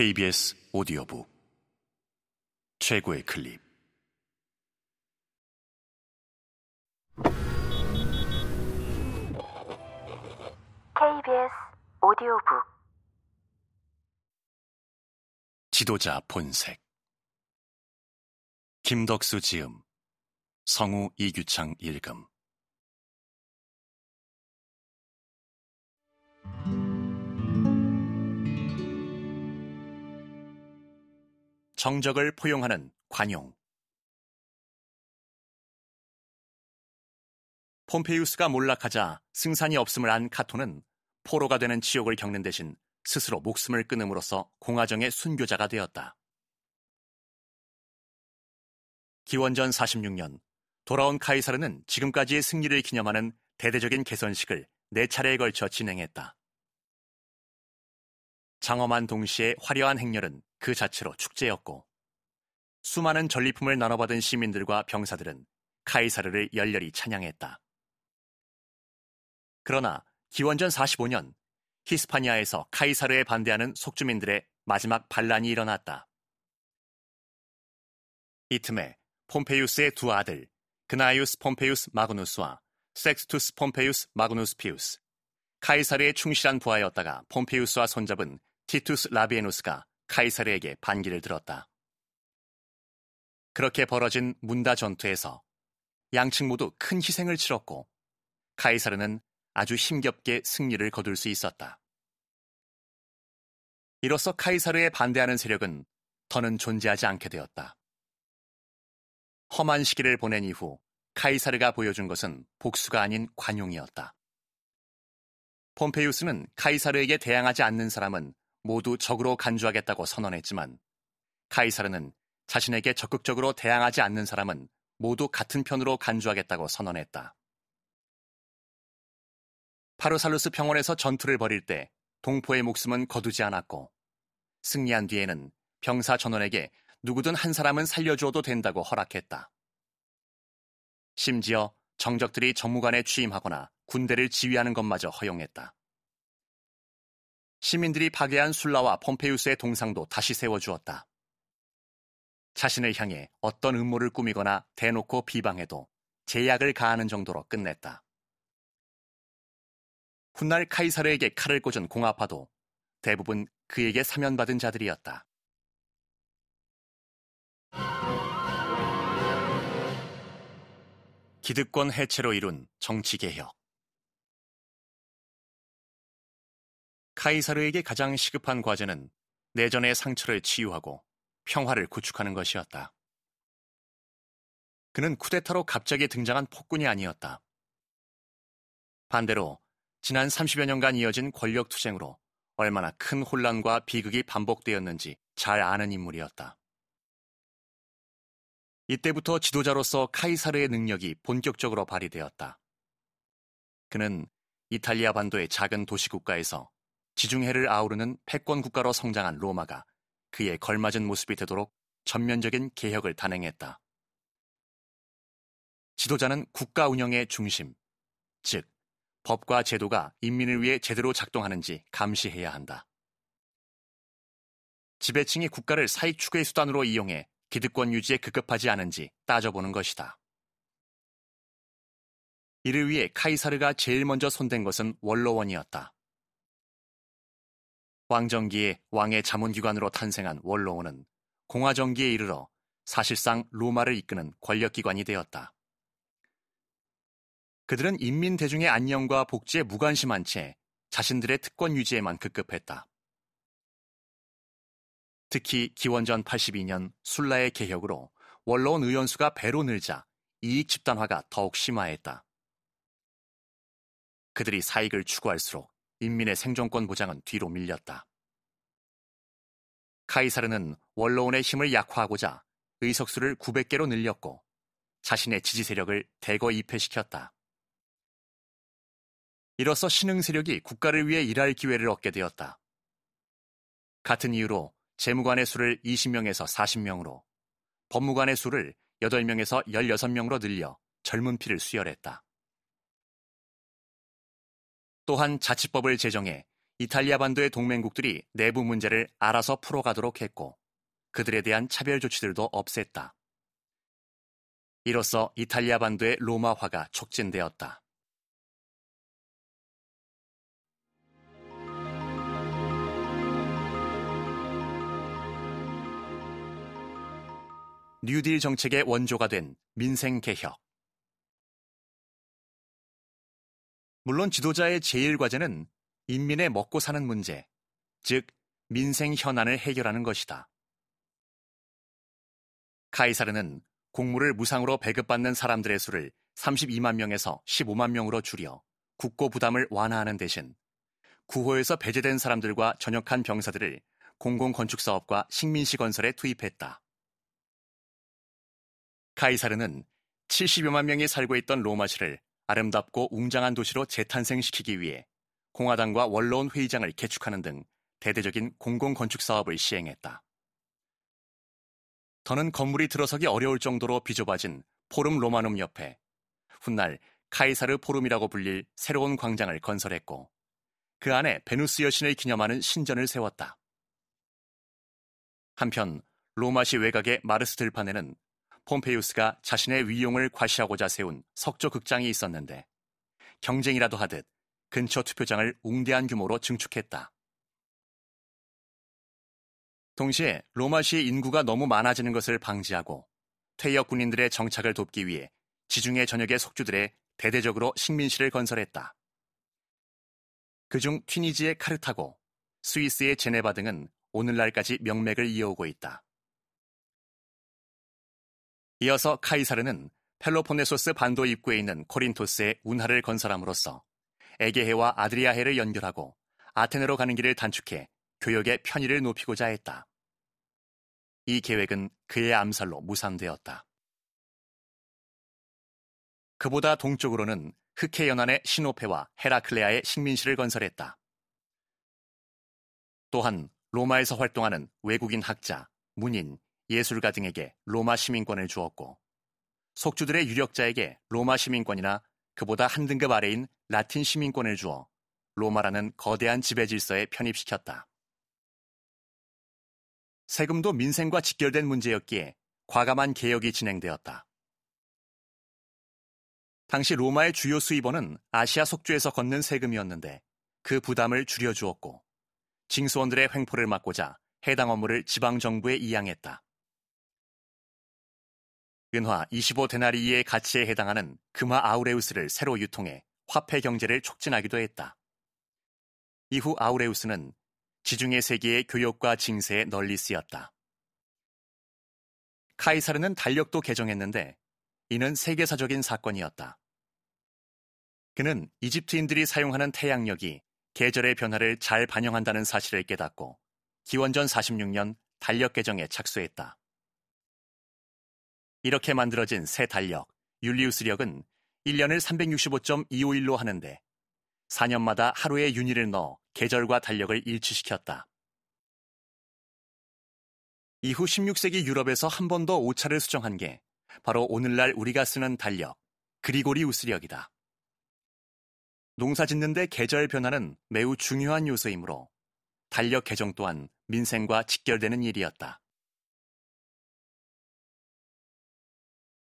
KBS 오디오북. 최고의 클립. KBS 오디오북. 지도자 본색. 김덕수 지음. 성우 이규창 읽음 정적을 포용하는 관용 폼페이우스가 몰락하자 승산이 없음을 안 카토는 포로가 되는 지옥을 겪는 대신 스스로 목숨을 끊음으로써 공화정의 순교자가 되었다. 기원전 46년 돌아온 카이사르는 지금까지의 승리를 기념하는 대대적인 개선식을 네 차례에 걸쳐 진행했다. 장엄한 동시에 화려한 행렬은 그 자체로 축제였고 수많은 전리품을 나눠받은 시민들과 병사들은 카이사르를 열렬히 찬양했다. 그러나 기원전 45년 히스파니아에서 카이사르에 반대하는 속주민들의 마지막 반란이 일어났다. 이 틈에 폼페이우스의 두 아들 그나이우스 폼페이우스 마그누스와 섹스투스 폼페이우스 마그누스 피우스 카이사르의 충실한 부하였다가 폼페이우스와 손잡은 티투스 라비에누스가 카이사르에게 반기를 들었다. 그렇게 벌어진 문다 전투에서 양측 모두 큰 희생을 치렀고 카이사르는 아주 힘겹게 승리를 거둘 수 있었다. 이로써 카이사르에 반대하는 세력은 더는 존재하지 않게 되었다. 험한 시기를 보낸 이후 카이사르가 보여준 것은 복수가 아닌 관용이었다. 폼페이우스는 카이사르에게 대항하지 않는 사람은 모두 적으로 간주하겠다고 선언했지만 카이사르는 자신에게 적극적으로 대항하지 않는 사람은 모두 같은 편으로 간주하겠다고 선언했다. 파르살루스 평원에서 전투를 벌일 때 동포의 목숨은 거두지 않았고 승리한 뒤에는 병사 전원에게 누구든 한 사람은 살려주어도 된다고 허락했다. 심지어 정적들이 정무관에 취임하거나 군대를 지휘하는 것마저 허용했다. 시민들이 파괴한 술라와 폼페이우스의 동상도 다시 세워주었다. 자신을 향해 어떤 음모를 꾸미거나 대놓고 비방해도 제약을 가하는 정도로 끝냈다. 훗날 카이사르에게 칼을 꽂은 공화파도 대부분 그에게 사면받은 자들이었다. 기득권 해체로 이룬 정치 개혁 카이사르에게 가장 시급한 과제는 내전의 상처를 치유하고 평화를 구축하는 것이었다. 그는 쿠데타로 갑자기 등장한 폭군이 아니었다. 반대로 지난 30여 년간 이어진 권력 투쟁으로 얼마나 큰 혼란과 비극이 반복되었는지 잘 아는 인물이었다. 이때부터 지도자로서 카이사르의 능력이 본격적으로 발휘되었다. 그는 이탈리아 반도의 작은 도시 국가에서 지중해를 아우르는 패권 국가로 성장한 로마가 그에 걸맞은 모습이 되도록 전면적인 개혁을 단행했다. 지도자는 국가 운영의 중심, 즉, 법과 제도가 인민을 위해 제대로 작동하는지 감시해야 한다. 지배층이 국가를 사익 추구의 수단으로 이용해 기득권 유지에 급급하지 않은지 따져보는 것이다. 이를 위해 카이사르가 제일 먼저 손댄 것은 원로원이었다. 왕정기에 왕의 자문기관으로 탄생한 원로원은 공화정기에 이르러 사실상 로마를 이끄는 권력기관이 되었다. 그들은 인민 대중의 안녕과 복지에 무관심한 채 자신들의 특권 유지에만 급급했다. 특히 기원전 82년 술라의 개혁으로 원로원 의원수가 배로 늘자 이익 집단화가 더욱 심화했다. 그들이 사익을 추구할수록 인민의 생존권 보장은 뒤로 밀렸다. 카이사르는 원로원의 힘을 약화하고자 의석수를 900개로 늘렸고 자신의 지지 세력을 대거 입회시켰다. 이로써 신흥 세력이 국가를 위해 일할 기회를 얻게 되었다. 같은 이유로 재무관의 수를 20명에서 40명으로, 법무관의 수를 8명에서 16명으로 늘려 젊은 피를 수혈했다. 또한 자치법을 제정해 이탈리아 반도의 동맹국들이 내부 문제를 알아서 풀어가도록 했고 그들에 대한 차별 조치들도 없앴다. 이로써 이탈리아 반도의 로마화가 촉진되었다. 뉴딜 정책의 원조가 된 민생 개혁. 물론 지도자의 제일 과제는 인민의 먹고 사는 문제, 즉 민생 현안을 해결하는 것이다. 카이사르는 공무를 무상으로 배급받는 사람들의 수를 32만 명에서 15만 명으로 줄여 국고 부담을 완화하는 대신 구호에서 배제된 사람들과 전역한 병사들을 공공건축 사업과 식민시 건설에 투입했다. 카이사르는 70여만 명이 살고 있던 로마시를 아름답고 웅장한 도시로 재탄생시키기 위해 공회당과 원로원 회의장을 개축하는 등 대대적인 공공건축 사업을 시행했다. 더는 건물이 들어서기 어려울 정도로 비좁아진 포름 로마눔 옆에 훗날 카이사르 포름이라고 불릴 새로운 광장을 건설했고 그 안에 베누스 여신을 기념하는 신전을 세웠다. 한편 로마시 외곽의 마르스 들판에는 폼페이우스가 자신의 위용을 과시하고자 세운 석조 극장이 있었는데 경쟁이라도 하듯 근처 투표장을 웅대한 규모로 증축했다. 동시에 로마시의 인구가 너무 많아지는 것을 방지하고 퇴역 군인들의 정착을 돕기 위해 지중해 전역의 속주들에 대대적으로 식민시를 건설했다. 그중 튀니지의 카르타고, 스위스의 제네바 등은 오늘날까지 명맥을 이어오고 있다. 이어서 카이사르는 펠로폰네소스 반도 입구에 있는 코린토스의 운하를 건설함으로써 에게해와 아드리아해를 연결하고 아테네로 가는 길을 단축해 교역의 편의를 높이고자 했다. 이 계획은 그의 암살로 무산되었다. 그보다 동쪽으로는 흑해 연안의 시노페와 헤라클레아의 식민시를 건설했다. 또한 로마에서 활동하는 외국인 학자, 문인, 예술가 등에게 로마 시민권을 주었고 속주들의 유력자에게 로마 시민권이나 그보다 한 등급 아래인 라틴 시민권을 주어 로마라는 거대한 지배 질서에 편입시켰다. 세금도 민생과 직결된 문제였기에 과감한 개혁이 진행되었다. 당시 로마의 주요 수입원은 아시아 속주에서 걷는 세금이었는데 그 부담을 줄여주었고 징수원들의 횡포를 막고자 해당 업무를 지방 정부에 이양했다. 은화 25데나리의 가치에 해당하는 금화 아우레우스를 새로 유통해 화폐 경제를 촉진하기도 했다. 이후 아우레우스는 지중해 세계의 교역과 징세에 널리 쓰였다. 카이사르는 달력도 개정했는데 이는 세계사적인 사건이었다. 그는 이집트인들이 사용하는 태양력이 계절의 변화를 잘 반영한다는 사실을 깨닫고 기원전 46년 달력 개정에 착수했다. 이렇게 만들어진 새 달력, 율리우스력은 1년을 365.251로 하는데 4년마다 하루의 윤희를 넣어 계절과 달력을 일치시켰다. 이후 16세기 유럽에서 한 번 더 오차를 수정한 게 바로 오늘날 우리가 쓰는 달력, 그리고리우스력이다. 농사 짓는데 계절 변화는 매우 중요한 요소이므로 달력 개정 또한 민생과 직결되는 일이었다.